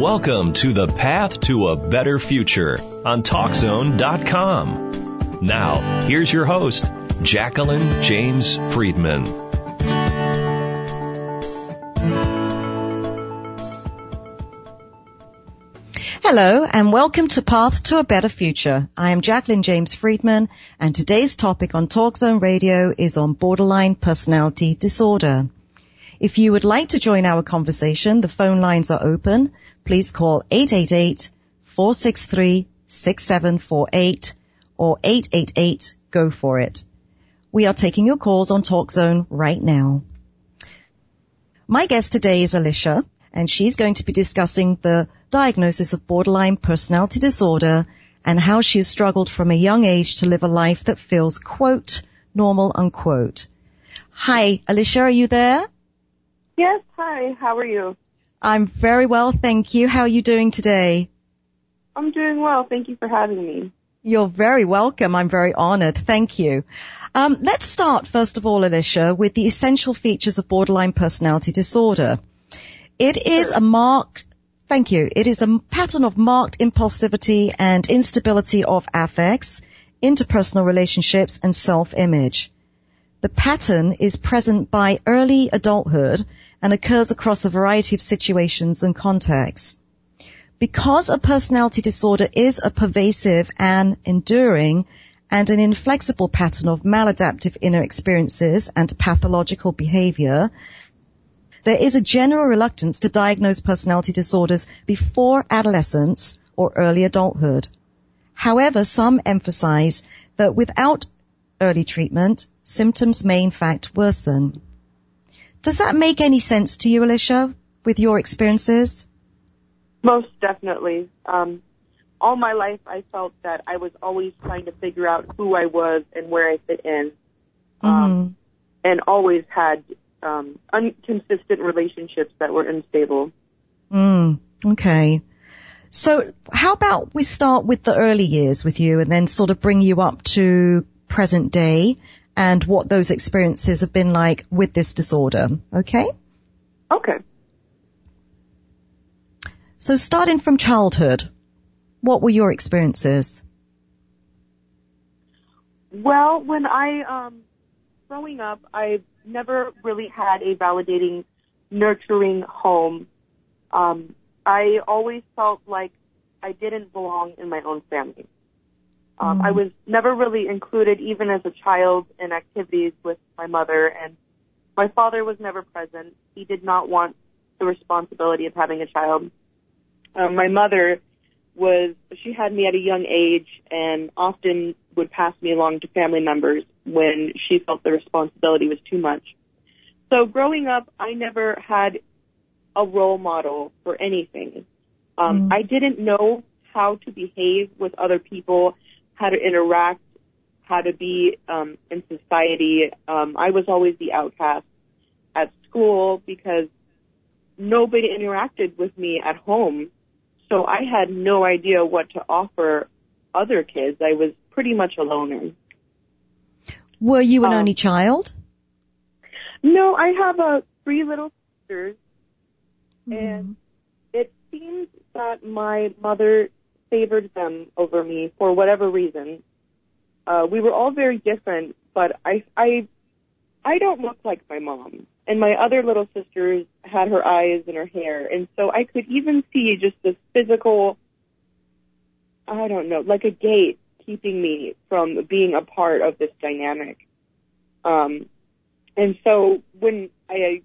Welcome to the path to a better future on TalkZone.com. Now, here's your host, Jacqueline James Friedman. Hello and welcome to Path to a Better Future. I am Jacqueline James Friedman and today's topic on TalkZone Radio is on borderline personality disorder. If you would like to join our conversation, the phone lines are open. Please call 888-463-6748 or 888 go for it. We are taking your calls on TalkZone right now. My guest today is Alicia and she's going to be discussing the diagnosis of borderline personality disorder and how she has struggled from a young age to live a life that feels, quote, normal, unquote. Hi, Alicia, are you there? Yes, hi, how are you? I'm very well, thank you. How are you doing today? I'm doing well. Thank you for having me. You're very welcome. I'm very honored. Thank you. Um, let's start, first of all, Alicia, with the essential features of borderline personality disorder. It is a marked, thank you, it is a pattern of marked impulsivity and instability of affects, interpersonal relationships, and self-image. The pattern is present by early adulthood and occurs across a variety of situations and contexts. Because a personality disorder is a pervasive and enduring and an inflexible pattern of maladaptive inner experiences and pathological behavior, there is a general reluctance to diagnose personality disorders before adolescence or early adulthood. However, some emphasize that without early treatment, symptoms may in fact worsen. Does that make any sense to you, Alicia, with your experiences? Most definitely. Um, all my life, I felt that I was always trying to figure out who I was and where I fit in, um, mm-hmm. and always had um, inconsistent relationships that were unstable. Mm, okay. So how about we start with the early years with you and then sort of bring you up to present day and what those experiences have been like with this disorder. Okay? Okay. So starting from childhood, what were your experiences? Well, when I, um, growing up, I never really had a validating, nurturing home. Um, I always felt like I didn't belong in my own family. Um, mm. I was never really included, even as a child, in activities with my mother, and my father was never present. He did not want the responsibility of having a child. Um, my mother was, she had me at a young age and often would pass me along to family members when she felt the responsibility was too much. So growing up, I never had a role model for anything. Um, mm. I didn't know how to behave with other people, how to interact, how to be um, in society. Um, I was always the outcast at school because nobody interacted with me at home. So I had no idea what to offer other kids. I was pretty much a loner. Were you an um, only child? No, I have uh, three little sisters, mm-hmm. and it seems that my mother favored them over me for whatever reason. Uh, we were all very different, but I, I, I don't look like my mom. And my other little sisters had her eyes and her hair, and so I could even see just this physical, I don't know, like a gate keeping me from being a part of this dynamic. Um, and so when I,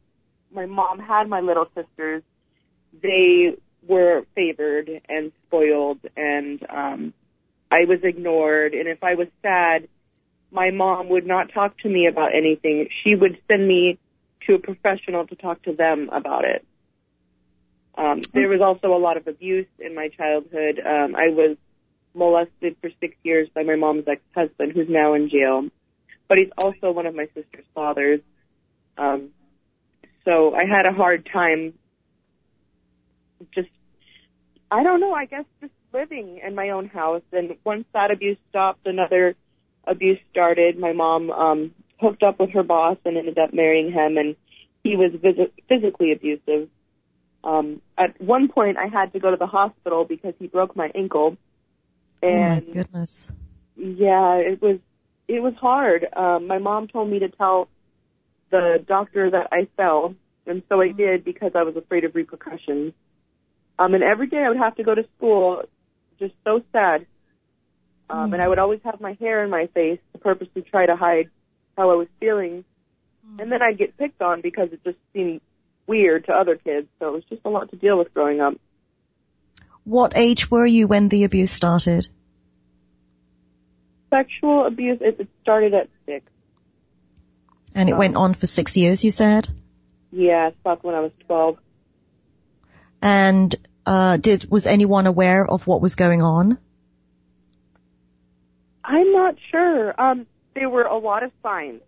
my mom had my little sisters, they were favored and spoiled and, um, I was ignored. And if I was sad, my mom would not talk to me about anything. She would send me to a professional to talk to them about it. Um, there was also a lot of abuse in my childhood. Um, I was molested for six years by my mom's ex-husband, who's now in jail. But he's also one of my sister's fathers. Um, so I had a hard time just, I don't know, I guess just living in my own house. And once that abuse stopped, another abuse started. My mom, um, hooked up with her boss and ended up marrying him and he was vis- physically abusive. Um, at one point, I had to go to the hospital because he broke my ankle, and oh my goodness. yeah, it was it was hard. Um, my mom told me to tell the doctor that I fell, and so I did because I was afraid of repercussions. Um, and every day I would have to go to school, just so sad. Um, and I would always have my hair in my face to purposely try to hide how I was feeling. And then I'd get picked on because it just seemed weird to other kids. So it was just a lot to deal with growing up. What age were you when the abuse started? Sexual abuse, it, it started at six. And it Um, went on for six years, you said? Yeah, it stopped when I was 12. And uh, did was anyone aware of what was going on? I'm not sure. Um, there were a lot of signs.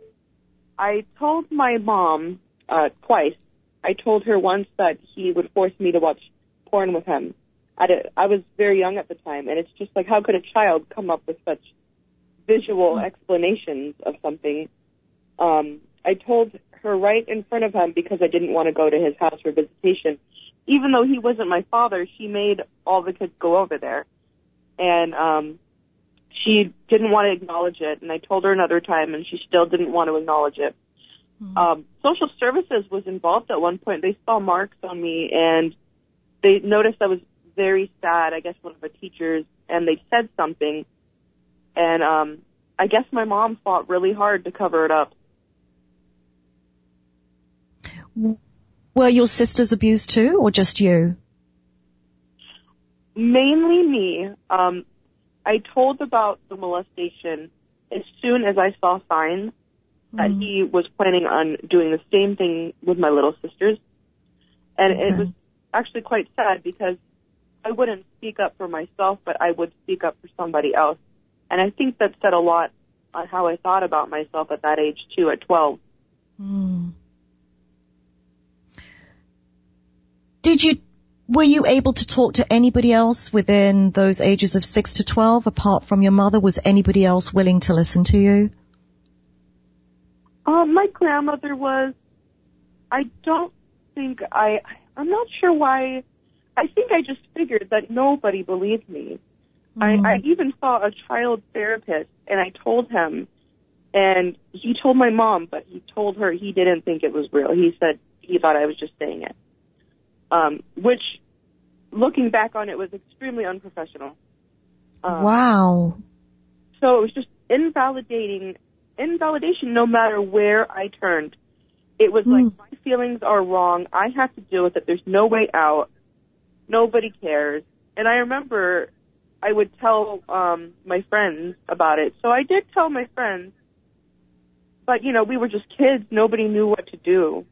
I told my mom uh, twice. I told her once that he would force me to watch porn with him. I, did, I was very young at the time, and it's just like, how could a child come up with such visual explanations of something? Um, I told her right in front of him because I didn't want to go to his house for visitation. Even though he wasn't my father, she made all the kids go over there. And um, she didn't want to acknowledge it, and I told her another time, and she still didn't want to acknowledge it. Um, social services was involved at one point. They saw marks on me, and they noticed I was very sad. I guess one of the teachers, and they said something, and um, I guess my mom fought really hard to cover it up. Were your sisters abused too, or just you? Mainly me. Um, I told about the molestation as soon as I saw signs that he was planning on doing the same thing with my little sisters. And it was actually quite sad because I wouldn't speak up for myself, but I would speak up for somebody else. And I think that said a lot on how I thought about myself at that age too, at 12. Hmm. Did you, were you able to talk to anybody else within those ages of 6 to 12 apart from your mother? Was anybody else willing to listen to you? Um, my grandmother was. I don't think I. I'm not sure why. I think I just figured that nobody believed me. I, I even saw a child therapist, and I told him, and he told my mom, but he told her he didn't think it was real. He said he thought I was just saying it. Um, which, looking back on it, was extremely unprofessional. Um, wow. so it was just invalidating, invalidation no matter where I turned. It was like, my feelings are wrong. I have to deal with it. There's no way out. Nobody cares. And I remember I would tell um, my friends about it. So I did tell my friends. But, you know, we were just kids. Nobody knew what to do.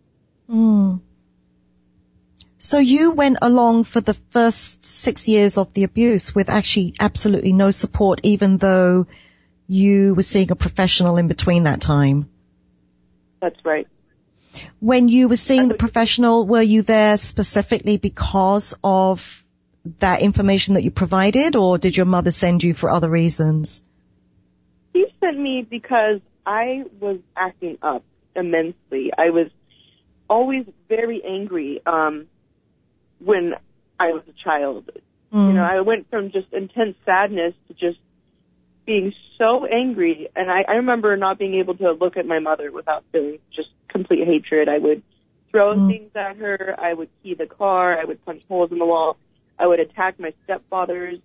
Mm. So you went along for the first six years of the abuse with actually absolutely no support, even though you were seeing a professional in between that time. That's right. When you were seeing the professional, were you there specifically because of that information that you provided, or did your mother send you for other reasons? She sent me because I was acting up immensely. I was always very angry um, when I was a child. You know, I went from just intense sadness to just being so angry. And I, I remember not being able to look at my mother without feeling just complete hatred. I would throw Mm. things at her. I would key the car. I would punch holes in the wall. I would attack my stepfathers.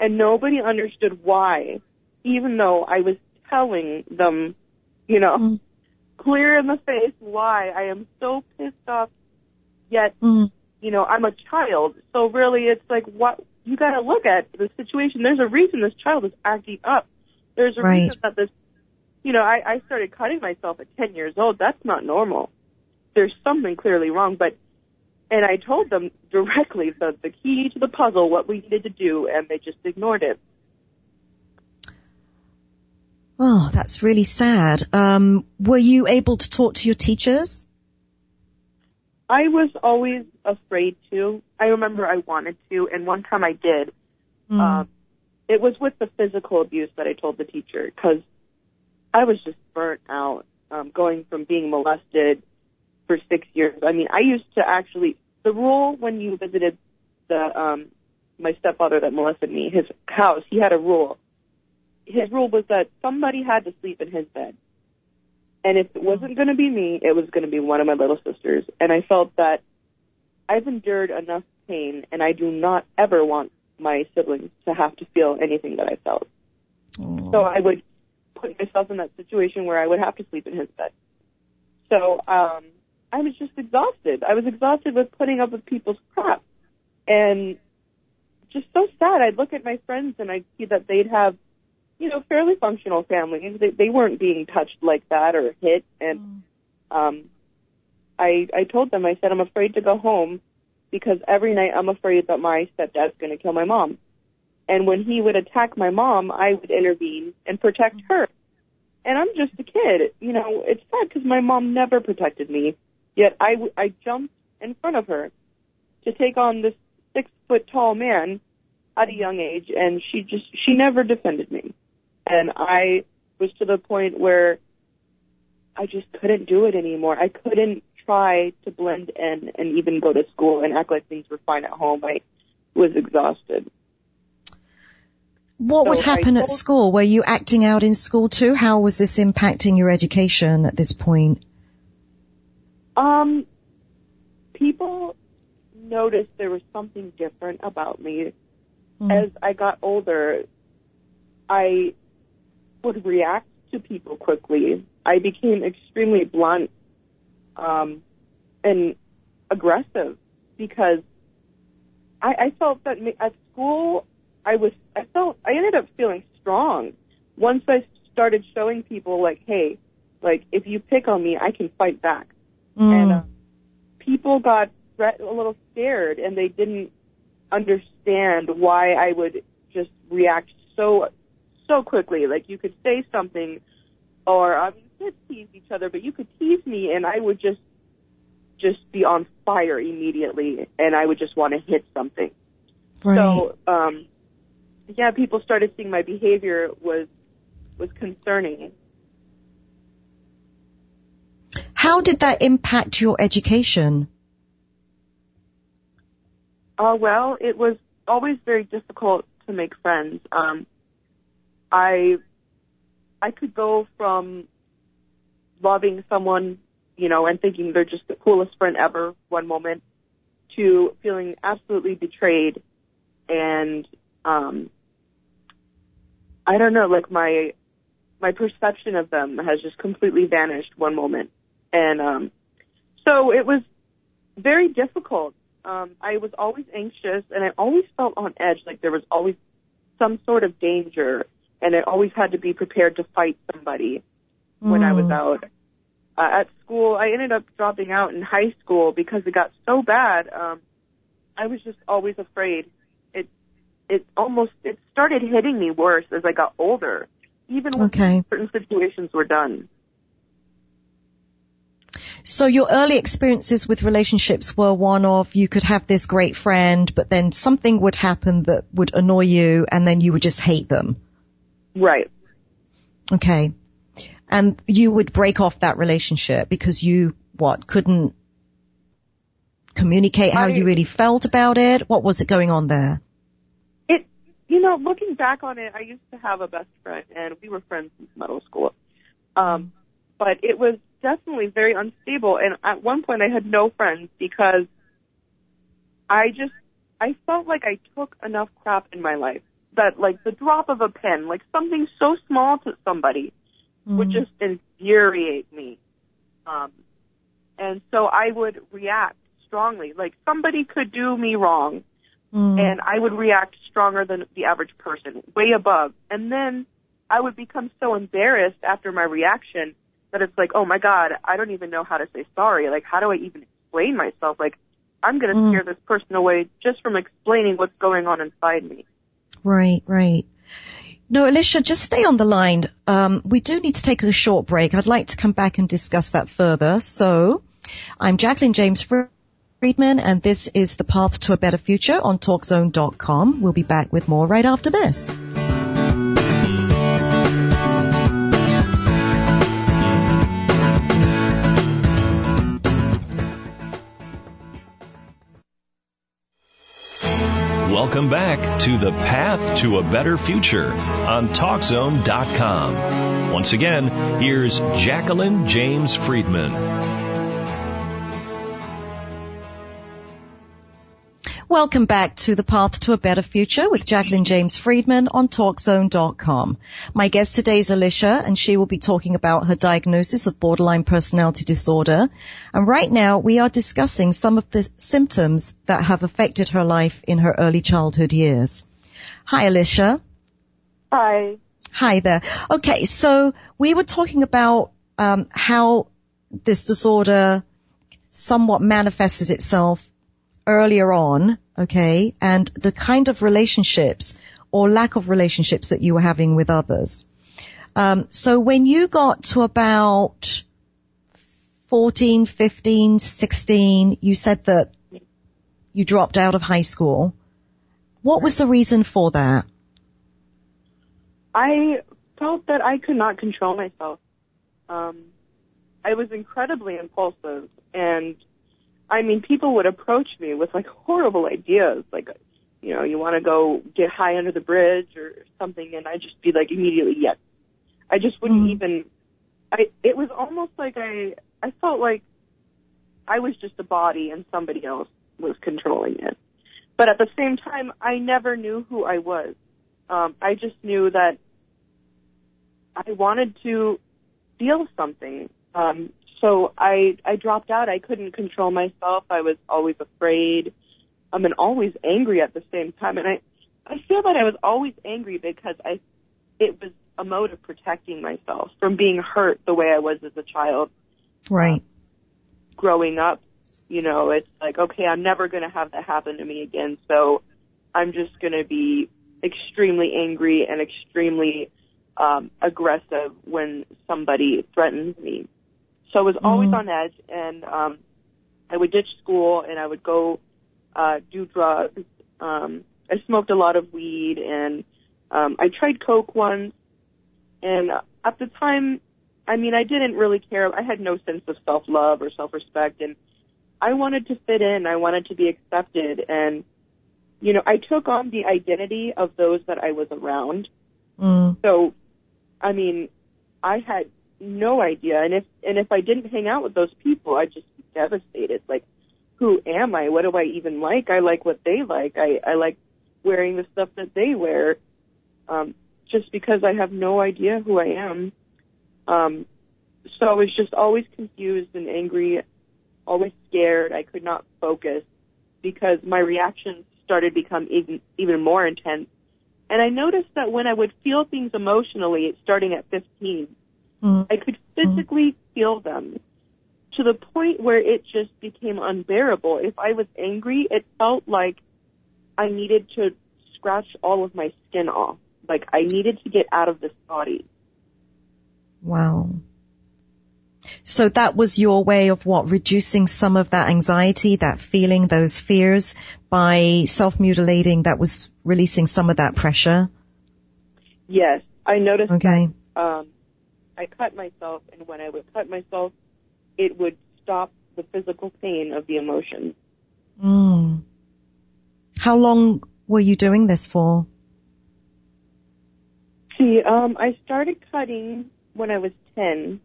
And nobody understood why, even though I was telling them, you know, Mm. clear in the face why I am so pissed off. Yet Mm. You know, I'm a child. So really it's like what you gotta look at the situation. There's a reason this child is acting up. There's a Right. reason that this you know, I, I started cutting myself at ten years old. That's not normal. There's something clearly wrong, but and I told them directly the the key to the puzzle, what we needed to do, and they just ignored it. Oh, that's really sad. Um, were you able to talk to your teachers? I was always afraid to. I remember I wanted to, and one time I did. Mm. Um, it was with the physical abuse that I told the teacher because I was just burnt out um, going from being molested for six years. I mean, I used to actually the rule when you visited the um my stepfather that molested me, his house, he had a rule. His rule was that somebody had to sleep in his bed. And if it wasn't going to be me, it was going to be one of my little sisters. And I felt that I've endured enough pain, and I do not ever want my siblings to have to feel anything that I felt. Oh. So I would put myself in that situation where I would have to sleep in his bed. So um, I was just exhausted. I was exhausted with putting up with people's crap, and just so sad. I'd look at my friends and I'd see that they'd have, you know, fairly functional families. They, they weren't being touched like that or hit, and um, I I told them I said I'm afraid to go home because every night I'm afraid that my stepdad's going to kill my mom. And when he would attack my mom, I would intervene and protect her. And I'm just a kid. You know, it's sad because my mom never protected me. Yet I, I jumped in front of her to take on this six foot tall man at a young age and she just, she never defended me. And I was to the point where I just couldn't do it anymore. I couldn't try to blend in and even go to school and act like things were fine at home. I was exhausted. What would So I happen at school? Were you acting out in school too? How was this impacting your education at this point? Um, people noticed there was something different about me. Mm. As I got older, I would react to people quickly. I became extremely blunt um, and aggressive because I, I felt that at school I was I felt I ended up feeling strong once I started showing people like, hey, like if you pick on me, I can fight back Mm. and uh, people got a little scared and they didn't understand why I would just react so so quickly. Like you could say something, or I mean, you could tease each other, but you could tease me, and I would just just be on fire immediately, and I would just want to hit something. right. So, um, yeah, people started seeing my behavior was was concerning. How did that impact your education? Uh, well, it was always very difficult to make friends. Um, I I could go from loving someone, you know, and thinking they're just the coolest friend ever one moment, to feeling absolutely betrayed, and um, I don't know, like my my perception of them has just completely vanished one moment, and um, so it was very difficult. Um, I was always anxious and I always felt on edge, like there was always some sort of danger, and I always had to be prepared to fight somebody when I was Mm. out. Uh, at school, I ended up dropping out in high school because it got so bad. Um, I was just always afraid. It it almost it started hitting me worse as I got older, even when Okay. certain situations were done. So your early experiences with relationships were one of you could have this great friend, but then something would happen that would annoy you and then you would just hate them. Right. Okay. And you would break off that relationship because you, what, couldn't communicate how I- you really felt about it? What was it going on there? It, you know, looking back on it, I used to have a best friend, and we were friends since middle school. Um, but it was definitely very unstable, and at one point, I had no friends because I just I felt like I took enough crap in my life that, like, the drop of a pen, like something so small to somebody, would just infuriate me. Um, and so I would react strongly. Like somebody could do me wrong, Mm. and I would react stronger than the average person, way above. And then I would become so embarrassed after my reaction that it's like, oh my god, I don't even know how to say sorry. Like, how do I even explain myself? Like, I'm gonna Mm. scare this person away just from explaining what's going on inside me. Right, right. No, Alicia, just stay on the line. Um, we do need to take a short break. I'd like to come back and discuss that further. So, I'm Jacqueline James Friedman, and this is The Path to a Better Future on TalkZone.com. We'll be back with more right after this. Welcome back to the Path to a Better Future on TalkZone.com. Once again, here's Jacqueline James Friedman. Welcome back to the Path to a Better Future with Jacqueline James Friedman on TalkZone.com. My guest today is Alicia and she will be talking about her diagnosis of borderline personality disorder. And right now we are discussing some of the symptoms that have affected her life in her early childhood years. Hi Alicia. Hi. Hi there. Okay, so we were talking about um, how this disorder somewhat manifested itself earlier on, okay, and the kind of relationships or lack of relationships that you were having with others. Um, so when you got to about 14, 15, 16, you said that you dropped out of high school. What was the reason for that? I felt that I could not control myself. Um, I was incredibly impulsive and I mean, people would approach me with like horrible ideas, like, you know, you want to go get high under the bridge or something, and I'd just be like immediately yes. I just wouldn't mm even. I it was almost like I I felt like I was just a body and somebody else was controlling it. But at the same time, I never knew who I was. Um, I just knew that I wanted to feel something. Um, so I I dropped out. I couldn't control myself. I was always afraid. I'm mean, always angry at the same time. And I I feel that I was always angry because I it was a mode of protecting myself from being hurt the way I was as a child. Right. Uh, growing up, you know, it's like, okay, I'm never going to have that happen to me again. So I'm just going to be extremely angry and extremely um, aggressive when somebody threatens me. So I was always mm-hmm. on edge, and um, I would ditch school and I would go uh, do drugs. Um, I smoked a lot of weed, and um, I tried coke once. And at the time, I mean, I didn't really care. I had no sense of self love or self respect, and I wanted to fit in. I wanted to be accepted, and you know, I took on the identity of those that I was around. Mm. So, I mean, I had no idea. And if and if I didn't hang out with those people, I'd just be devastated. Like, who am I? What do I even like? I like what they like. I I like wearing the stuff that they wear. Um, just because I have no idea who I am. Um, so I was just always confused and angry, always scared. I could not focus because my reactions started to become even even more intense. And I noticed that when I would feel things emotionally, starting at 15, Mm. I could physically mm. feel them to the point where it just became unbearable. If I was angry, it felt like I needed to scratch all of my skin off. Like I needed to get out of this body. Wow. So that was your way of what? Reducing some of that anxiety, that feeling, those fears by self-mutilating that was releasing some of that pressure? Yes. I noticed okay. that, um, I cut myself, and when I would cut myself, it would stop the physical pain of the emotion. Mm. How long were you doing this for? See, um, I started cutting when I was 10,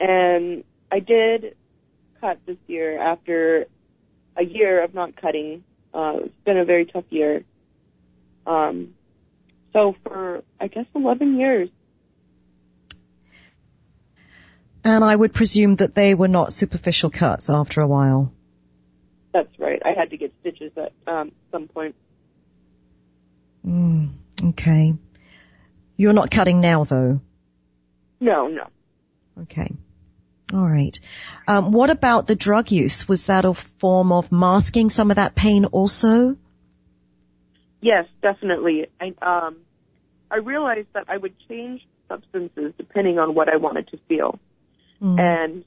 and I did cut this year after a year of not cutting. Uh, it's been a very tough year. Um, so for, I guess, 11 years, And I would presume that they were not superficial cuts after a while. That's right. I had to get stitches at um, some point. Mm, okay. You're not cutting now, though. No, no. Okay. All right. Um, what about the drug use? Was that a form of masking some of that pain also? Yes, definitely. I um, I realized that I would change substances depending on what I wanted to feel. Mm. And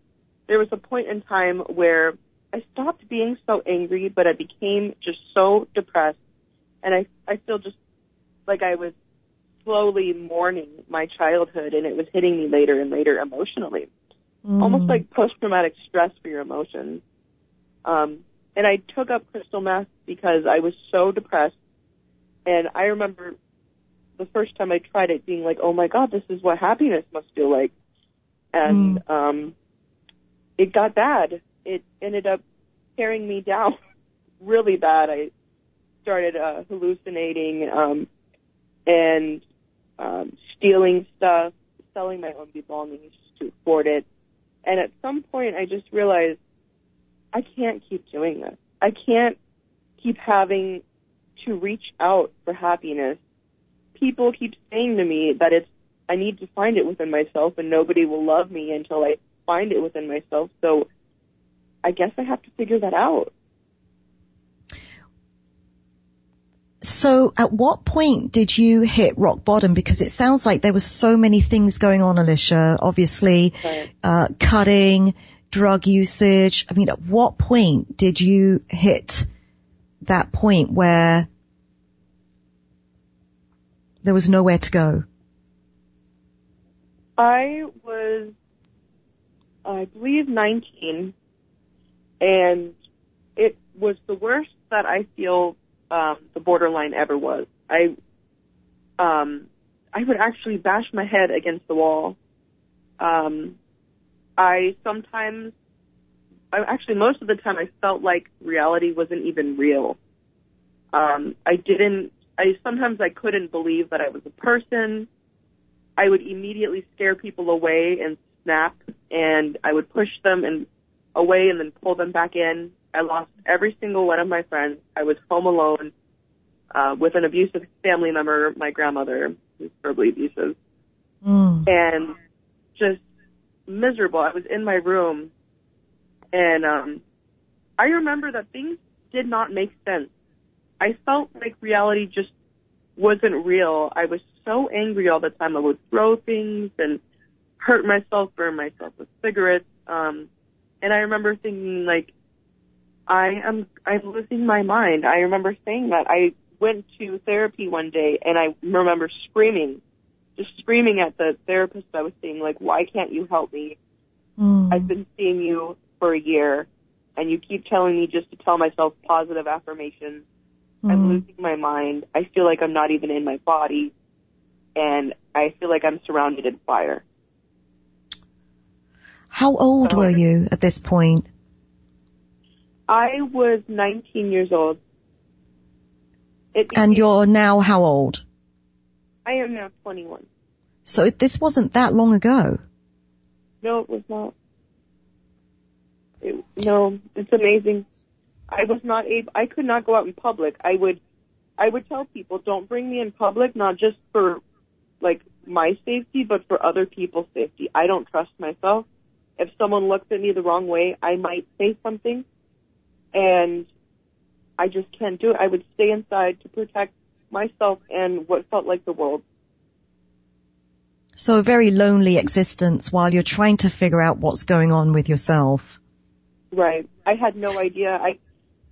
there was a point in time where I stopped being so angry, but I became just so depressed. And I, I feel just like I was slowly mourning my childhood and it was hitting me later and later emotionally. Mm. Almost like post traumatic stress for your emotions. Um, and I took up crystal meth because I was so depressed. And I remember the first time I tried it being like, oh my god, this is what happiness must feel like. And, Mm. um, it got bad. It ended up tearing me down really bad. I started, uh, hallucinating, um, and, um, stealing stuff, selling my own belongings to afford it. And at some point I just realized I can't keep doing this. I can't keep having to reach out for happiness. People keep saying to me that it's I need to find it within myself and nobody will love me until I find it within myself. So I guess I have to figure that out. So at what point did you hit rock bottom? Because it sounds like there were so many things going on, Alicia. Obviously, Right. uh, cutting, drug usage. I mean, at what point did you hit that point where there was nowhere to go? I was, I believe, 19, and it was the worst that I feel um, the borderline ever was. I, um, I would actually bash my head against the wall. Um, I sometimes, I actually most of the time, I felt like reality wasn't even real. Um, I didn't. I sometimes I couldn't believe that I was a person. I would immediately scare people away and snap, and I would push them and away and then pull them back in. I lost every single one of my friends. I was home alone uh, with an abusive family member, my grandmother, who's verbally abusive, Mm. and just miserable. I was in my room, and um, I remember that things did not make sense. I felt like reality just wasn't real. I was so angry all the time. I would throw things and hurt myself, burn myself with cigarettes. Um, and I remember thinking like, I am, I'm losing my mind. I remember saying that. I went to therapy one day and I remember screaming, just screaming at the therapist I was seeing, like, why can't you help me? Mm. I've been seeing you for a year and you keep telling me just to tell myself positive affirmations. I'm Mm. losing my mind. I feel like I'm not even in my body and I feel like I'm surrounded in fire. How old So- were you at this point? I was 19 years old. It And you're now how old? I am now 21. So this wasn't that long ago. No, it was not. It, no, it's amazing. I was not able. I could not go out in public. I would, I would tell people, don't bring me in public, not just for like my safety, but for other people's safety. I don't trust myself. If someone looks at me the wrong way, I might say something, and I just can't do it. I would stay inside to protect myself and what felt like the world. So a very lonely existence while you're trying to figure out what's going on with yourself. Right. I had no idea. I,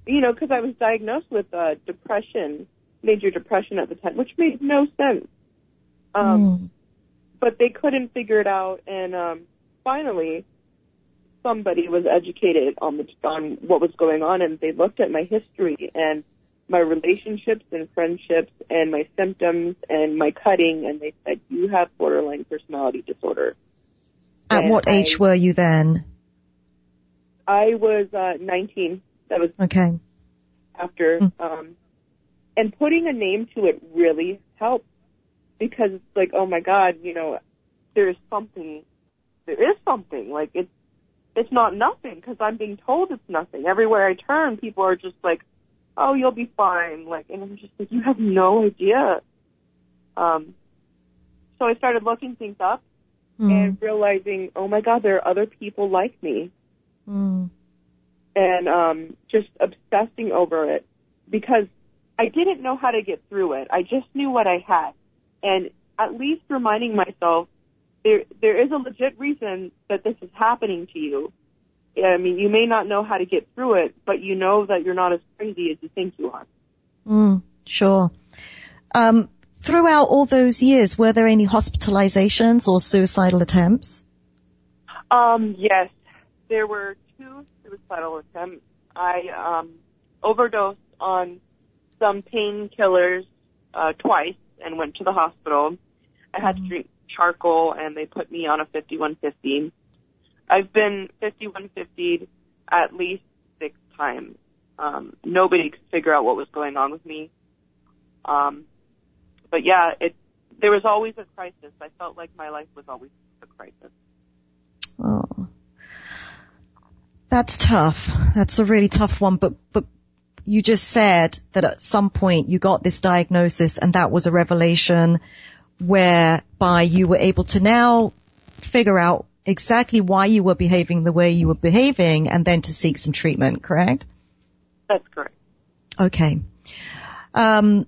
you know, because I was diagnosed with uh, depression, major depression at the time, which made no sense. Um, Mm. But they couldn't figure it out, and um, finally, somebody was educated on the on what was going on, and they looked at my history and my relationships and friendships and my symptoms and my cutting, and they said you have borderline personality disorder. At And what age I- were you then? I was uh, 19. That was Okay. after Mm. um and putting a name to it really helps because it's like oh my god you know there's something there is something like it's it's not nothing because i'm being told it's nothing everywhere i turn people are just like oh you'll be fine like and i'm just like you have no idea um so i started looking things up Mm. and realizing oh my god there are other people like me Mm. and um, just obsessing over it because I didn't know how to get through it. I just knew what I had, and at least reminding myself there there is a legit reason that this is happening to you. I mean, you may not know how to get through it, but you know that you're not as crazy as you think you are. Mm. Sure. Um, throughout all those years, were there any hospitalizations or suicidal attempts? Um, yes, there were two suicidal attempts. I um, overdosed on some painkillers uh, twice and went to the hospital. I had to drink charcoal and they put me on a 5150. I've been 5150 at least six times. Um, nobody could figure out what was going on with me. Um, but yeah, it there was always a crisis. I felt like my life was always a crisis. Oh. That's tough. That's a really tough one, but, but you just said that at some point you got this diagnosis and that was a revelation whereby you were able to now figure out exactly why you were behaving the way you were behaving and then to seek some treatment, correct? That's correct. Okay. Um,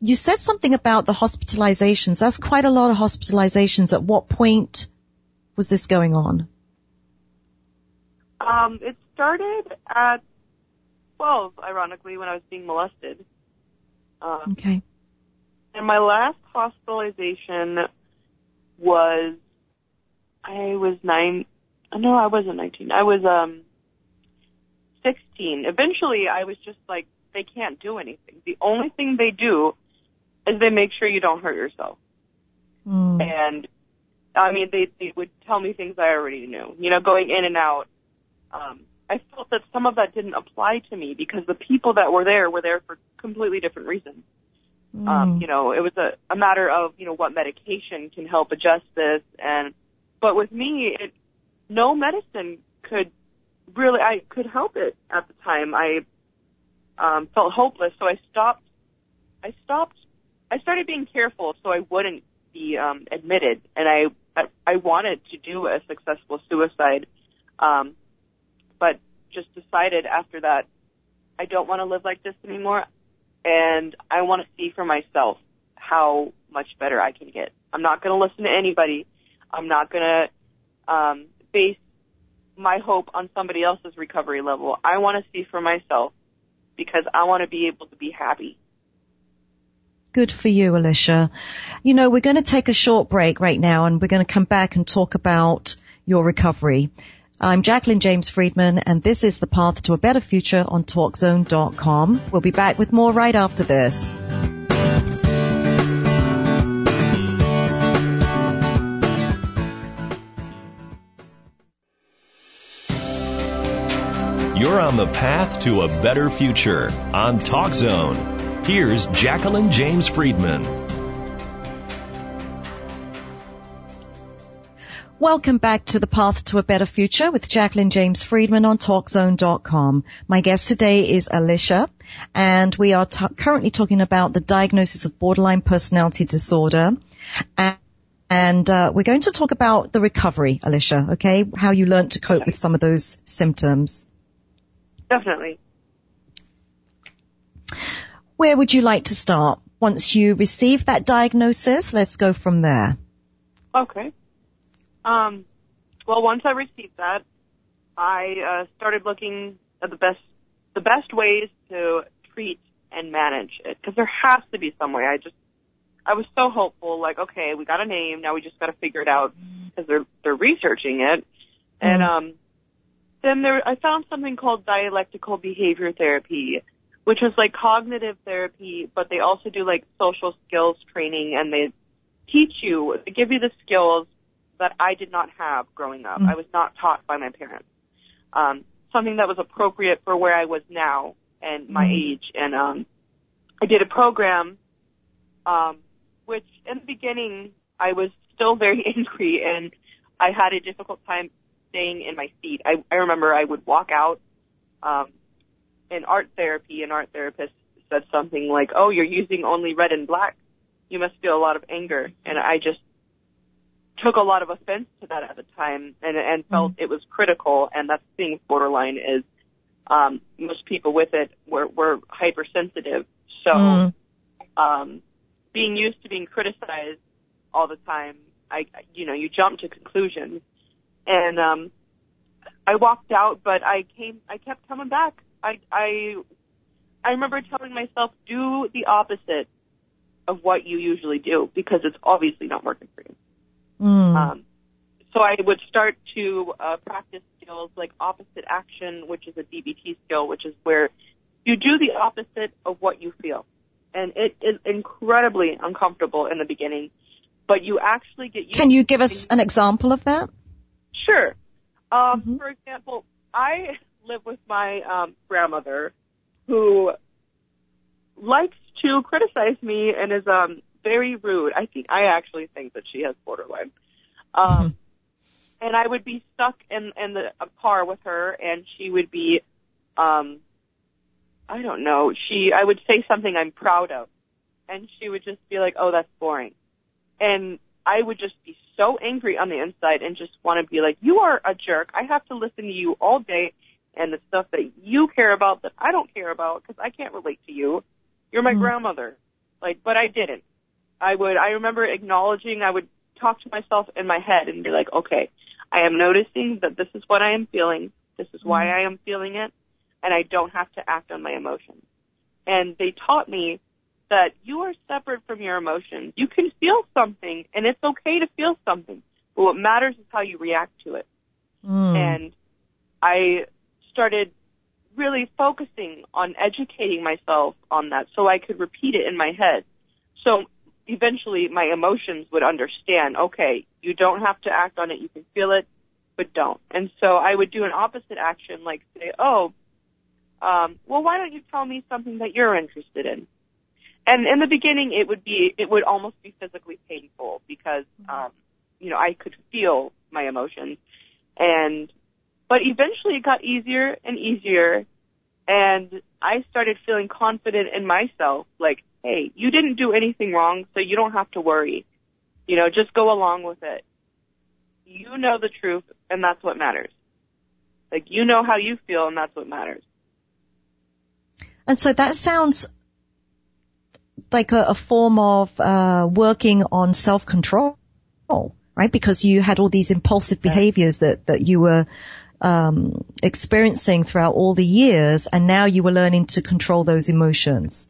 you said something about the hospitalizations. That's quite a lot of hospitalizations. At what point was this going on? Um, it started at 12, ironically, when I was being molested. Um, Okay. and my last hospitalization was, I was nine, uh, no, I wasn't 19. I was, um, 16. Eventually, I was just like, they can't do anything. The only thing they do is they make sure you don't hurt yourself. Mm. And I mean, they they would tell me things I already knew. You know, going in and out. Um, I felt that some of that didn't apply to me because the people that were there were there for completely different reasons. Mm. Um, you know, it was a, a matter of you know what medication can help adjust this, and but with me, it no medicine could really I could help it at the time. I um, felt hopeless, so I stopped. I stopped. I started being careful so I wouldn't be um, admitted, and I, I I wanted to do a successful suicide, um, but just decided after that I don't want to live like this anymore, and I want to see for myself how much better I can get. I'm not going to listen to anybody. I'm not going to um, base my hope on somebody else's recovery level. I want to see for myself because I want to be able to be happy. Good for you, Alicia. You know, we're going to take a short break right now and we're going to come back and talk about your recovery. I'm Jacqueline James Friedman and this is the path to a better future on TalkZone.com. We'll be back with more right after this. You're on the path to a better future on TalkZone. Here's Jacqueline James Friedman. Welcome back to the Path to a Better Future with Jacqueline James Friedman on TalkZone.com. My guest today is Alicia, and we are t- currently talking about the diagnosis of borderline personality disorder. And, and uh, we're going to talk about the recovery, Alicia, okay? How you learned to cope with some of those symptoms. Definitely. Where would you like to start? Once you receive that diagnosis, let's go from there. Okay. Um, well, once I received that, I uh, started looking at the best the best ways to treat and manage it because there has to be some way. I just I was so hopeful, like okay, we got a name, now we just got to figure it out because they're they're researching it, and Mhm. um, then there I found something called dialectical behavior therapy, which was like cognitive therapy, but they also do like social skills training and they teach you, they give you the skills that I did not have growing up. Mm. I was not taught by my parents. Um, something that was appropriate for where I was now and my Mm. age. And um, I did a program, um, which in the beginning I was still very angry and I had a difficult time staying in my seat. I, I remember I would walk out um, in art therapy, an art therapist said something like, "Oh, you're using only red and black. You must feel a lot of anger." And I just took a lot of offense to that at the time, and and felt it was critical. And that's the thing with borderline is um, most people with it were were hypersensitive. So Mm. um, being used to being criticized all the time, I you know you jump to conclusions, and um, I walked out, but I came I kept coming back. I I I remember telling myself do the opposite of what you usually do because it's obviously not working for you. Mm. Um, so I would start to uh, practice skills like opposite action, which is a DBT skill, which is where you do the opposite of what you feel. And it is incredibly uncomfortable in the beginning, but you actually get used Can you give us an example of that? Sure. Um, Mhm. For example, I live with my um, grandmother who likes to criticize me and is um, very rude. I think I actually think that she has borderline. Um, And I would be stuck in in the a car with her, and she would be, um, I don't know. She I would say something I'm proud of, and she would just be like, "Oh, that's boring," and I would just be so angry on the inside and just want to be like, "You are a jerk. I have to listen to you all day." And the stuff that you care about that I don't care about because I can't relate to you. You're my Mhm. grandmother. Like, but I didn't. I would, I remember acknowledging, I would talk to myself in my head and be like, okay, I am noticing that this is what I am feeling. This is why I am feeling it. And I don't have to act on my emotions. And they taught me that you are separate from your emotions. You can feel something and it's okay to feel something. But what matters is how you react to it. Mm. And I started really focusing on educating myself on that so I could repeat it in my head. So eventually my emotions would understand, okay, you don't have to act on it, you can feel it, but don't. And so I would do an opposite action like say, oh, um, well, why don't you tell me something that you're interested in? And in the beginning, it would be, it would almost be physically painful because, um, you know, I could feel my emotions. And, but eventually it got easier and easier. And I started feeling confident in myself, like, hey, you didn't do anything wrong, so you don't have to worry. You know, just go along with it. You know the truth, and that's what matters. Like, you know how you feel, and that's what matters. And so that sounds like a, a form of uh, working on self-control, right? Because you had all these impulsive behaviors that, that you were um, experiencing throughout all the years, and now you were learning to control those emotions.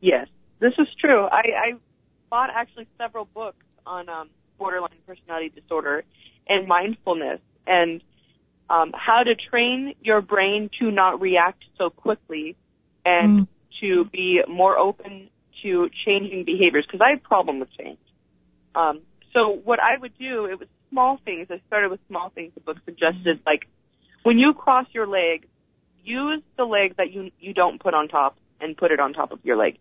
Yes, this is true. I, I bought actually several books on um, borderline personality disorder and mindfulness and um, how to train your brain to not react so quickly and Mm. to be more open to changing behaviors because I have a problem with change. Um, so what I would do, it was small things. I started with small things. The book suggested like when you cross your leg, use the leg that you you don't put on top and put it on top of your leg,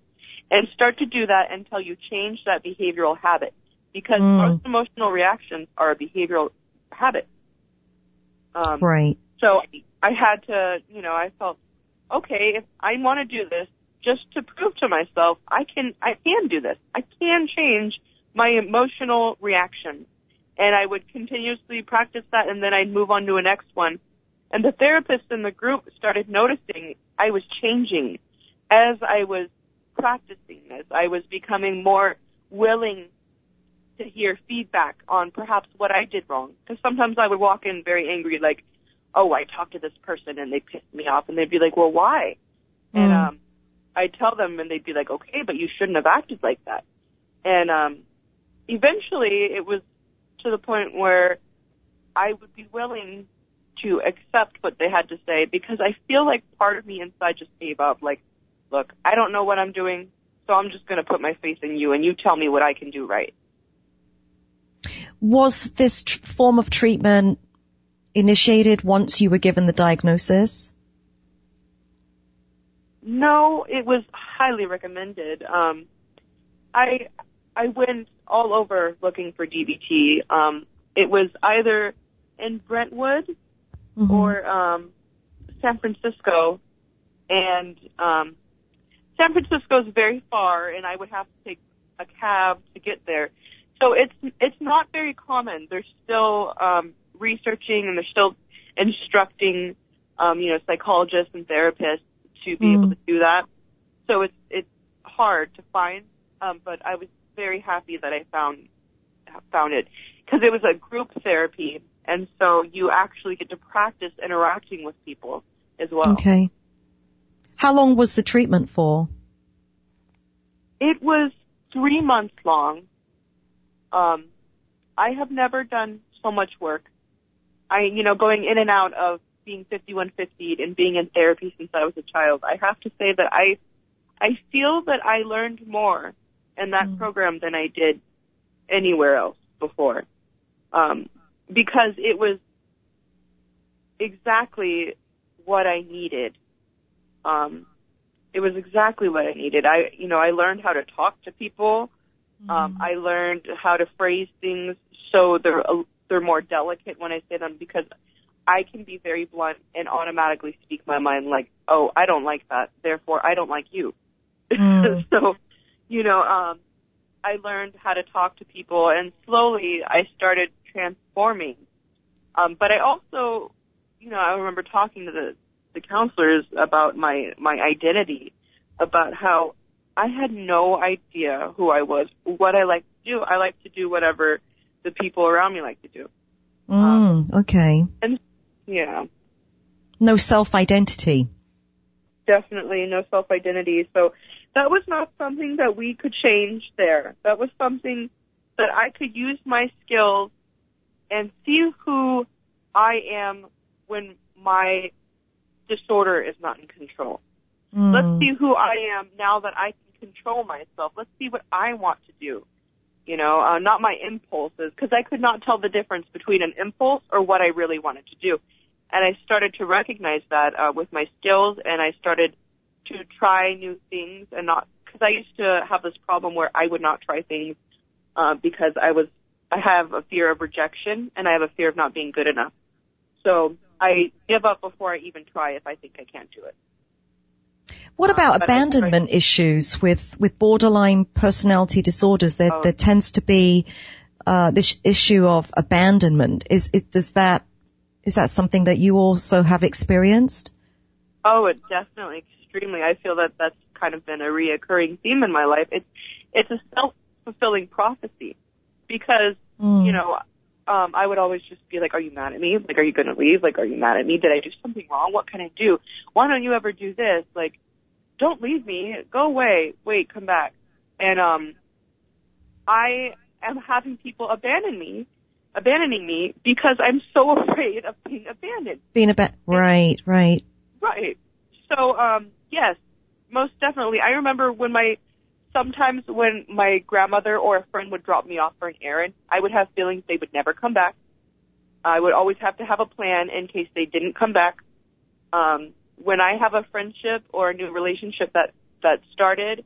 and start to do that until you change that behavioral habit. Because Mm. most emotional reactions are a behavioral habit. Um, Right. so I had to, you know, I felt, okay, if I want to do this, just to prove to myself, I can, I can do this. I can change my emotional reaction. And I would continuously practice that and then I'd move on to a next one. And the therapists in the group started noticing I was changing as I was practicing this. I was becoming more willing to hear feedback on perhaps what I did wrong. Because sometimes I would walk in very angry, like, oh, I talked to this person and they pissed me off. And they'd be like, well, why? And Mm. um, I'd tell them and they'd be like, okay, but you shouldn't have acted like that. And um, eventually it was to the point where I would be willing to accept what they had to say because I feel like part of me inside just gave up. Like, look, I don't know what I'm doing, so I'm just going to put my faith in you and you tell me what I can do right. Was this tr- form of treatment initiated once you were given the diagnosis? No, it was highly recommended. Um, I I went all over looking for DBT. Um, it was either in Brentwood Mhm. or um, San Francisco, and um, San Francisco is very far, and I would have to take a cab to get there. So it's it's not very common. They're still um, researching and they're still instructing, um, you know, psychologists and therapists to be able Mm. to do that. So it's it's hard to find, um, but I was very happy that I found found it because it was a group therapy, and so you actually get to practice interacting with people as well. Okay. How long was the treatment for? It was three months long. Um, I have never done so much work I, you know, going in and out of being 5150 and being in therapy since I was a child, I have to say that I, I feel that I learned more in that mm. program than I did anywhere else before. Um, because it was exactly what I needed. Um, it was exactly what I needed. I, you know, I learned how to talk to people. Mm-hmm. Um, I learned how to phrase things so they're they're more delicate when I say them because I can be very blunt and automatically speak my mind like, oh, I don't like that, therefore I don't like you. Mm. so, you know, um, I learned how to talk to people and slowly I started transforming. Um, but I also, you know, I remember talking to the, the counselors about my, my identity, about how I had no idea who I was, what I like to do. I like to do whatever the people around me like to do. Mm, um, okay. And yeah. No self-identity. Definitely no self-identity. So that was not something that we could change there. That was something that I could use my skills and see who I am when my disorder is not in control. Mm. Let's see who I am now that I can control myself. Let's see what I want to do. You know, uh, not my impulses, because I could not tell the difference between an impulse or what I really wanted to do. And I started to recognize that uh, with my skills, and I started to try new things and not because I used to have this problem where I would not try things uh, because I was I have a fear of rejection and I have a fear of not being good enough. So I give up before I even try if I think I can't do it. What about uh, abandonment issues with, with borderline personality disorders? There, oh. there tends to be uh, this issue of abandonment. Is, is does that is that something that you also have experienced? Oh, it definitely extremely. I feel that that's kind of been a reoccurring theme in my life. It's it's a self fulfilling prophecy because mm. you know um, I would always just be like, "Are you mad at me? Like, are you going to leave? Like, are you mad at me? Did I do something wrong? What can I do? Why don't you ever do this? Like, don't leave me. Go away. Wait, come back." And um, I am having people abandon me, abandoning me because I'm so afraid of being abandoned. Being abandoned. Right, right, right. So, um, yes, most definitely. I remember when my sometimes when my grandmother or a friend would drop me off for an errand, I would have feelings they would never come back. I would always have to have a plan in case they didn't come back. Um, when I have a friendship or a new relationship that that started,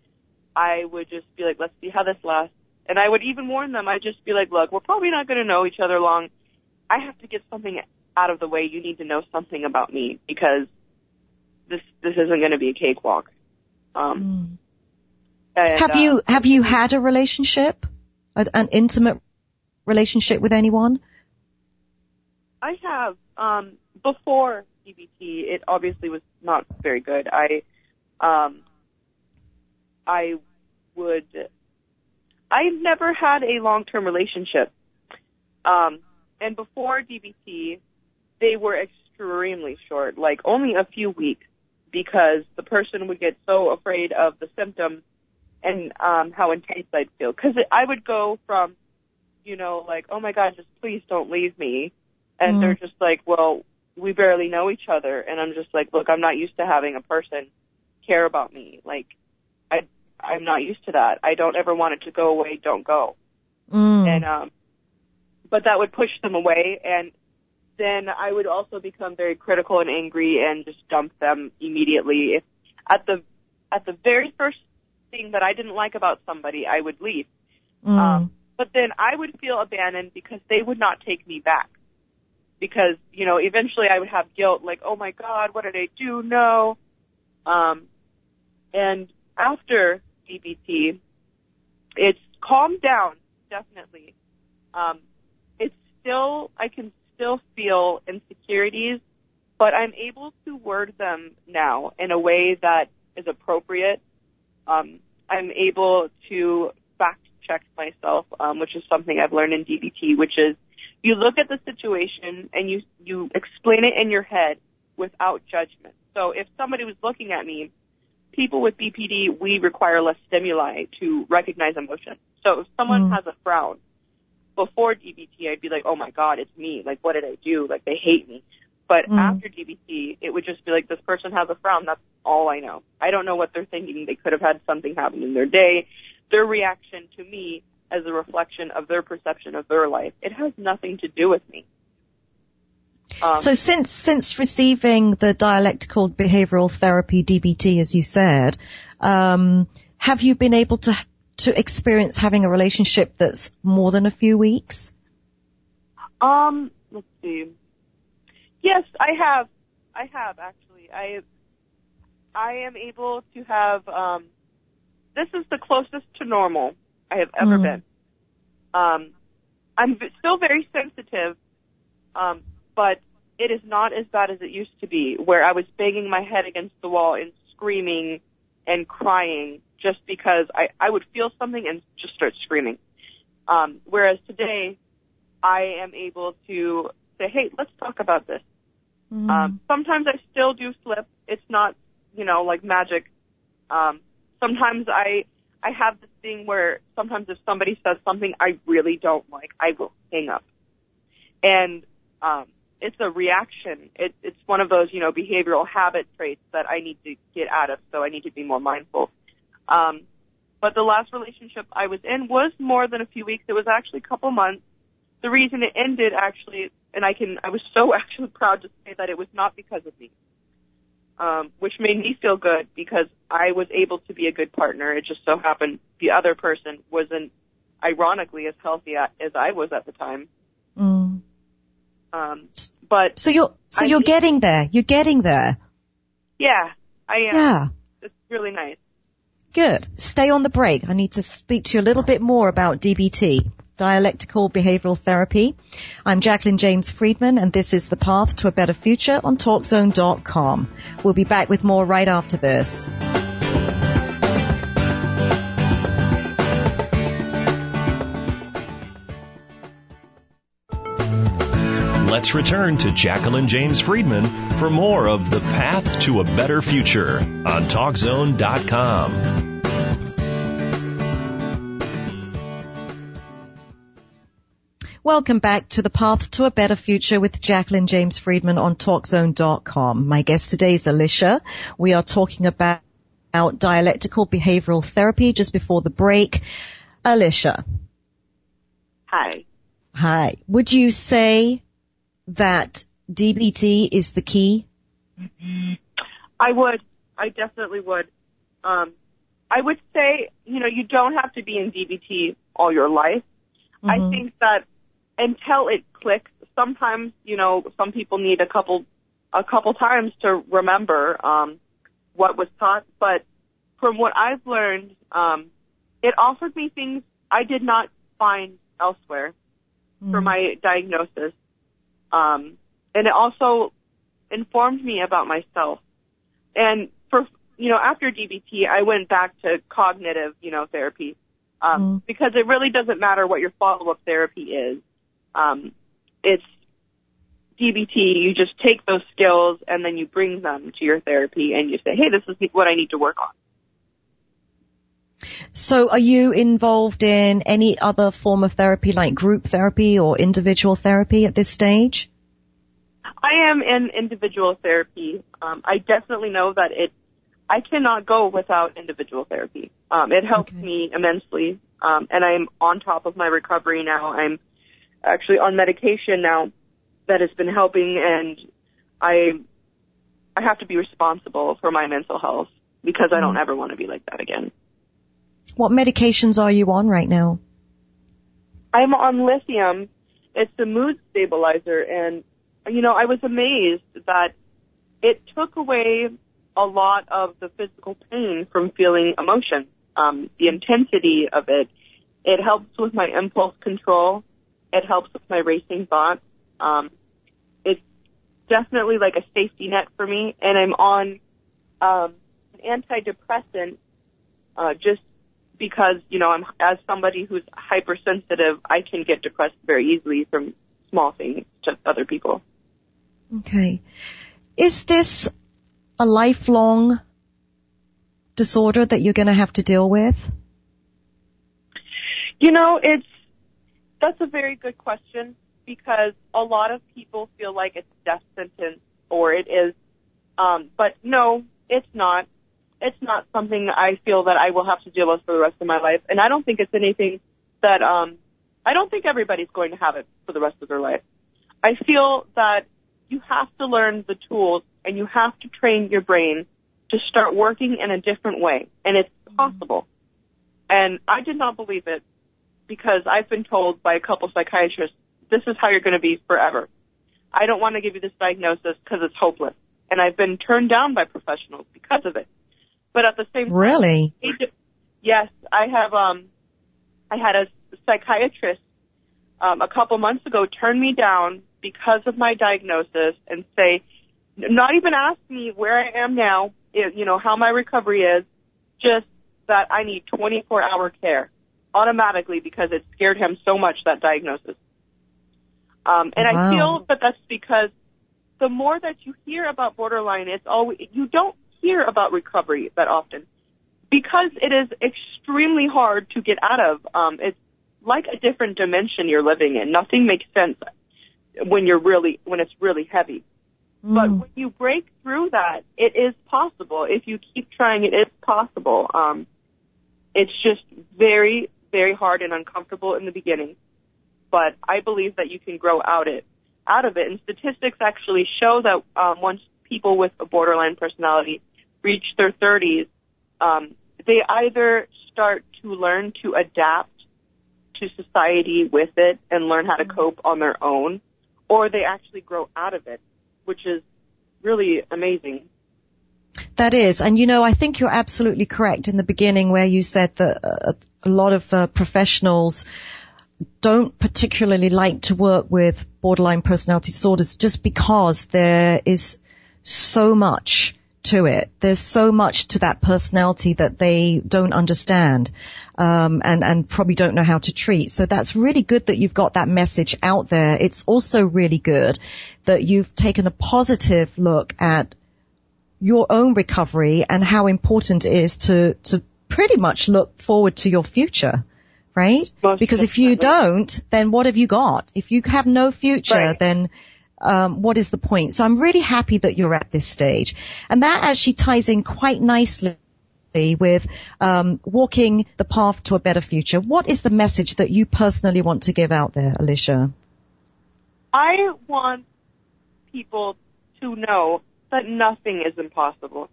I would just be like, let's see how this lasts. And I would even warn them. I'd just be like, look, we're probably not going to know each other long. I have to get something out of the way. You need to know something about me because this this isn't going to be a cakewalk. Um, mm. And, have you have you had a relationship, an, an intimate relationship with anyone? I have. Um, before DBT, it obviously was not very good. I, um, I would. I've never had a long-term relationship. Um, and before DBT, they were extremely short, like only a few weeks because the person would get so afraid of the symptoms and um, how intense I'd feel. Because I would go from, you know, like, oh my God, just please don't leave me. And mm. they're just like, well, we barely know each other. And I'm just like, look, I'm not used to having a person care about me. Like, I, I'm not used to that. I don't ever want it to go away. Don't go. Mm. And, um, but that would push them away. And then I would also become very critical and angry and just dump them immediately. If at the at the very first thing that I didn't like about somebody, I would leave. Mm. Um, but then I would feel abandoned because they would not take me back. Because you know, eventually I would have guilt, like, oh my God, what did I do? No. Um, and after DBT, it's calmed down definitely. Um, it's still I can still feel insecurities, but I'm able to word them now in a way that is appropriate. Um, I'm able to fact check myself, um, which is something I've learned in DBT, which is you look at the situation and you you explain it in your head without judgment. So if somebody was looking at me, people with BPD, we require less stimuli to recognize emotion. So if someone mm. has a frown, before DBT, I'd be like, oh my god, it's me. Like, what did I do? Like, they hate me. But Mm. after DBT, it would just be like, this person has a frown. That's all I know. I don't know what they're thinking. They could have had something happen in their day. Their reaction to me as a reflection of their perception of their life. It has nothing to do with me. Um, So since since receiving the dialectical behavioral therapy DBT, as you said, um, have you been able to to experience having a relationship that's more than a few weeks? Um, let's see. Yes, I have. I have actually. I I am able to have. Um, this is the closest to normal I have ever Mm. been. Um, I'm still very sensitive, um, but it is not as bad as it used to be, where I was banging my head against the wall and screaming and crying just because I I would feel something and just start screaming. Um, whereas today, I am able to say, hey, let's talk about this. Mm. Um, sometimes I still do slip. It's not, you know, like magic. Um, sometimes I, I have this thing where sometimes if somebody says something I really don't like, I will hang up. And, um, it's a reaction. It, it's one of those, you know, behavioral habit traits that I need to get out of, so I need to be more mindful. Um, but the last relationship I was in was more than a few weeks. It was actually a couple months. The reason it ended actually, and I can, I was so actually proud to say that it was not because of me. Um, which made me feel good because I was able to be a good partner. It just so happened the other person wasn't, ironically, as healthy as I was at the time. Mm. Um, but So you're so I you're getting there. You're getting there. yeah, I am. Yeah. It's really nice. Good. Stay on the break. I need to speak to you a little bit more about DBT, dialectical behavioral therapy. I'm Jacqueline James Friedman and this is The Path to a Better Future on TalkZone.com. We'll be back with more right after this. Let's return to Jacqueline James Friedman for more of The Path to a Better Future on TalkZone.com. Welcome back to the Path to a Better Future with Jacqueline James Friedman on TalkZone.com. My guest today is Alicia. We are talking about, dialectical behavioral therapy just before the break. Alicia, Hi. hi. Would you say that DBT is the key? I would. I definitely would. Um, I would say, you know, you don't have to be in DBT all your life. I Mhm. think that until it clicks, sometimes, you know, some people need a couple, a couple times to remember, um, what was taught. But from what I've learned, um, it offered me things I did not find elsewhere for Mhm. my diagnosis. Um, and it also informed me about myself. And for, you know, after DBT, I went back to cognitive, you know, therapy. Um, Mm. because it really doesn't matter what your follow-up therapy is. Um, it's DBT, you just take those skills and then you bring them to your therapy and you say, hey, this is what I need to work on. So are you involved in any other form of therapy like group therapy or individual therapy at this stage? I am in individual therapy. Um, I definitely know that it. I cannot go without individual therapy. Um, it helps Okay. me immensely, um, and I'm on top of my recovery now. I'm actually on medication now that has been helping, and I I have to be responsible for my mental health because I don't ever want to be like that again. What medications are you on right now? I'm on lithium. It's a mood stabilizer, and you know I was amazed that it took away a lot of the physical pain from feeling emotion. Um, the intensity of it. It helps with my impulse control. It helps with my racing thoughts. Um, it's definitely like a safety net for me, and I'm on um, an antidepressant uh, just because you know I'm as somebody who's hypersensitive, I can get depressed very easily from small things to other people. Okay. Is this a lifelong disorder that you're going to have to deal with? You know, it's that's a very good question because a lot of people feel like it's death sentence or it is, um, but no, it's not. It's not something I feel that I will have to deal with for the rest of my life, and I don't think it's anything that um, I don't think everybody's going to have it for the rest of their life. I feel that you have to learn the tools and you have to train your brain to start working in a different way, and it's possible. And I did not believe it because I've been told by a couple psychiatrists, this is how you're going to be forever. I don't want to give you this diagnosis because it's hopeless. And I've been turned down by professionals because of it. But at the same time, really, yes, I have. Um, I had a psychiatrist um, a couple months ago turn me down because of my diagnosis and say, not even ask me where I am now, you know, how my recovery is, just that I need 24 hour care automatically because it scared him so much, that diagnosis. Um, and wow. I feel that that's because the more that you hear about borderline, it's always, you don't hear about recovery that often because it is extremely hard to get out of. Um, it's like a different dimension you're living in. Nothing makes sense when you're really, when it's really heavy. Mm. But when you break through that, it is possible. If you keep trying, it is possible. Um, it's just very, very hard and uncomfortable in the beginning. But I believe that you can grow out it, out of it. And statistics actually show that um, once people with a borderline personality reach their 30s, um, they either start to learn to adapt to society with it and learn how to mm-hmm. cope on their own, or they actually grow out of it, which is really amazing. That is, and you know, I think you're absolutely correct in the beginning where you said that uh, a lot of uh, professionals don't particularly like to work with borderline personality disorders just because there is so much to it. There's so much to that personality that they don't understand, um, and and probably don't know how to treat. So that's really good that you've got that message out there. It's also really good that you've taken a positive look at your own recovery and how important it is to to pretty much look forward to your future. Right? Most because if you don't, then what have you got? If you have no future, right. then um, what is the point? So I'm really happy that you're at this stage, and that actually ties in quite nicely with um, walking the path to a better future. What is the message that you personally want to give out there, Alicia? I want people to know that nothing is impossible.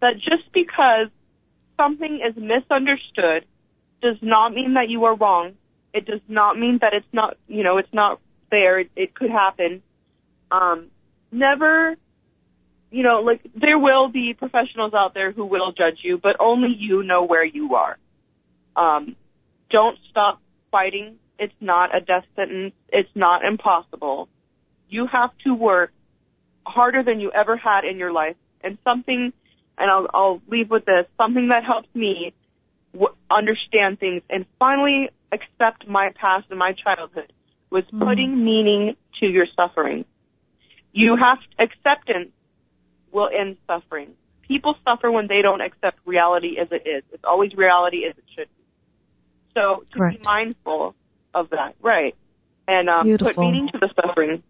That just because something is misunderstood does not mean that you are wrong. It does not mean that it's not, you know, it's not there. It, it could happen. Um, never, you know, like there will be professionals out there who will judge you, but only you know where you are. Um, don't stop fighting. It's not a death sentence. It's not impossible. You have to work harder than you ever had in your life. And something, and I'll, I'll leave with this, something that helps me w- understand things and finally accept my past and my childhood was mm-hmm. putting meaning to your suffering. You have acceptance will end suffering. People suffer when they don't accept reality as it is. It's always reality as it should be. So to Correct. be mindful of that, right? And um, put meaning to the suffering.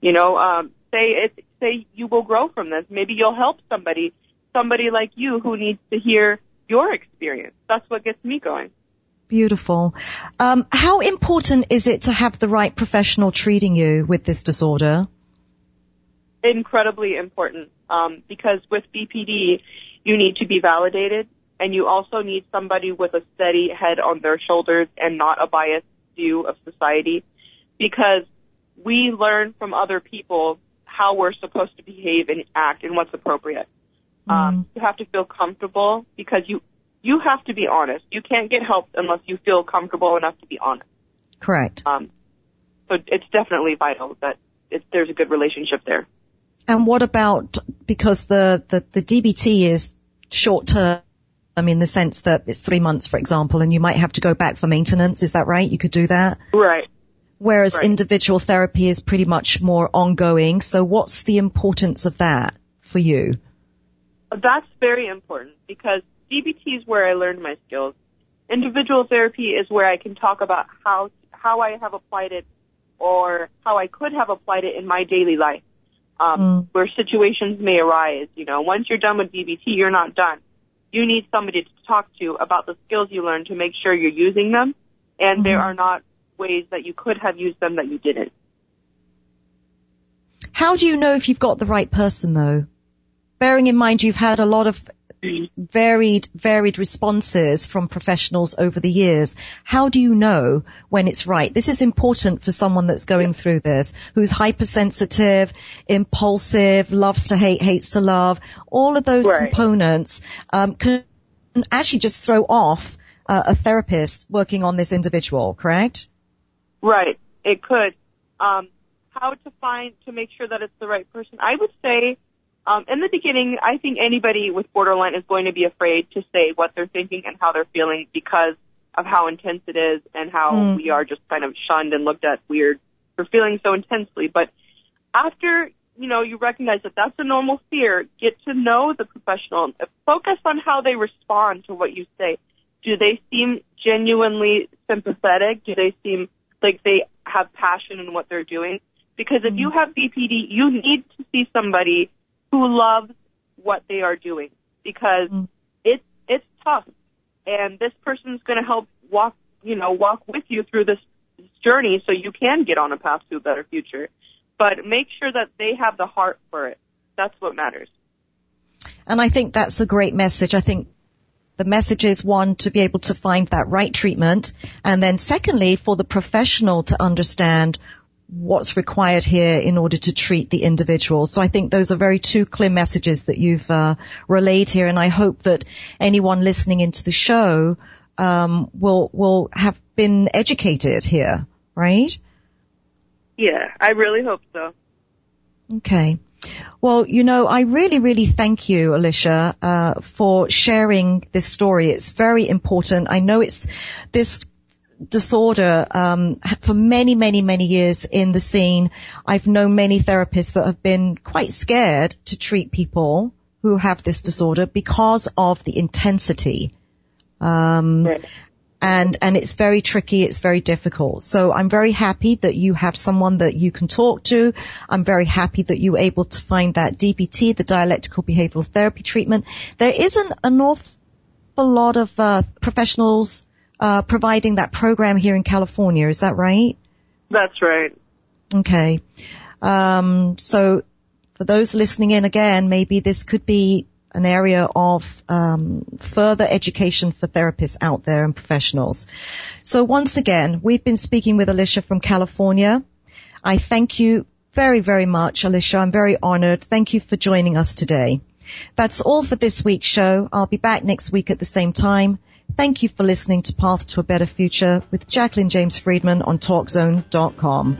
You know, um, say it, say you will grow from this. Maybe you'll help somebody, somebody like you who needs to hear your experience. That's what gets me going. Beautiful. Um, how important is it to have the right professional treating you with this disorder? incredibly important um, because with BPD, you need to be validated, and you also need somebody with a steady head on their shoulders and not a biased view of society, because we learn from other people how we're supposed to behave and act and what's appropriate. Mm. Um, you have to feel comfortable because you you have to be honest. You can't get help unless you feel comfortable enough to be honest. Correct. Um, so it's definitely vital that it, there's a good relationship there. And what about, because the, the, the DBT is short term in the sense that it's three months, for example, and you might have to go back for maintenance. Is that right? You could do that? Right. Whereas right. individual therapy is pretty much more ongoing. So what's the importance of that for you? That's very important because DBT is where I learned my skills. individual therapy is where I can talk about how how I have applied it or how I could have applied it in my daily life. Um, mm. where situations may arise, you know, once you're done with DBT, you're not done. You need somebody to talk to about the skills you learned to make sure you're using them and mm-hmm. there are not ways that you could have used them that you didn't. How do you know if you've got the right person though? Bearing in mind you've had a lot of varied, varied responses from professionals over the years. How do you know when it's right? This is important for someone that's going through this, who's hypersensitive, impulsive, loves to hate, hates to love. All of those right. components um, can actually just throw off uh, a therapist working on this individual, correct? Right. It could. Um, how to find to make sure that it's the right person? I would say um, in the beginning, I think anybody with borderline is going to be afraid to say what they're thinking and how they're feeling because of how intense it is and how mm. we are just kind of shunned and looked at weird for feeling so intensely. But after you know you recognize that that's a normal fear, get to know the professional. Focus on how they respond to what you say. Do they seem genuinely sympathetic? Do they seem like they have passion in what they're doing? Because if you have BPD, you need to see somebody who loves what they are doing because mm. it's it's tough, and this person's going to help walk you know walk with you through this journey so you can get on a path to a better future. But make sure that they have the heart for it. That's what matters. And I think that's a great message. I think the message is one, to be able to find that right treatment. And then secondly, for the professional to understand what's required here in order to treat the individual. So I think those are very two clear messages that you've uh, relayed here, and I hope that anyone listening into the show um, will will have been educated here, right? Yeah, I really hope so. Okay. Well, you know, I really, really thank you, Alicia, uh, for sharing this story. It's very important. I know it's this disorder um, for many, many, many years in the scene. I've known many therapists that have been quite scared to treat people who have this disorder because of the intensity. Um, right. And, and it's very tricky. It's very difficult. So I'm very happy that you have someone that you can talk to. I'm very happy that you were able to find that DBT, the dialectical behavioral therapy treatment. There isn't an awful lot of uh, professionals uh, providing that program here in California. Is that right? That's right. Okay. Um, so for those listening in again, maybe this could be an area of um, further education for therapists out there and professionals. So once again, we've been speaking with Alicia from California. I thank you very, very much, Alicia. I'm very honored. Thank you for joining us today. That's all for this week's show. I'll be back next week at the same time. Thank you for listening to Path to a Better Future with Jacqueline James Friedman on TalkZone.com.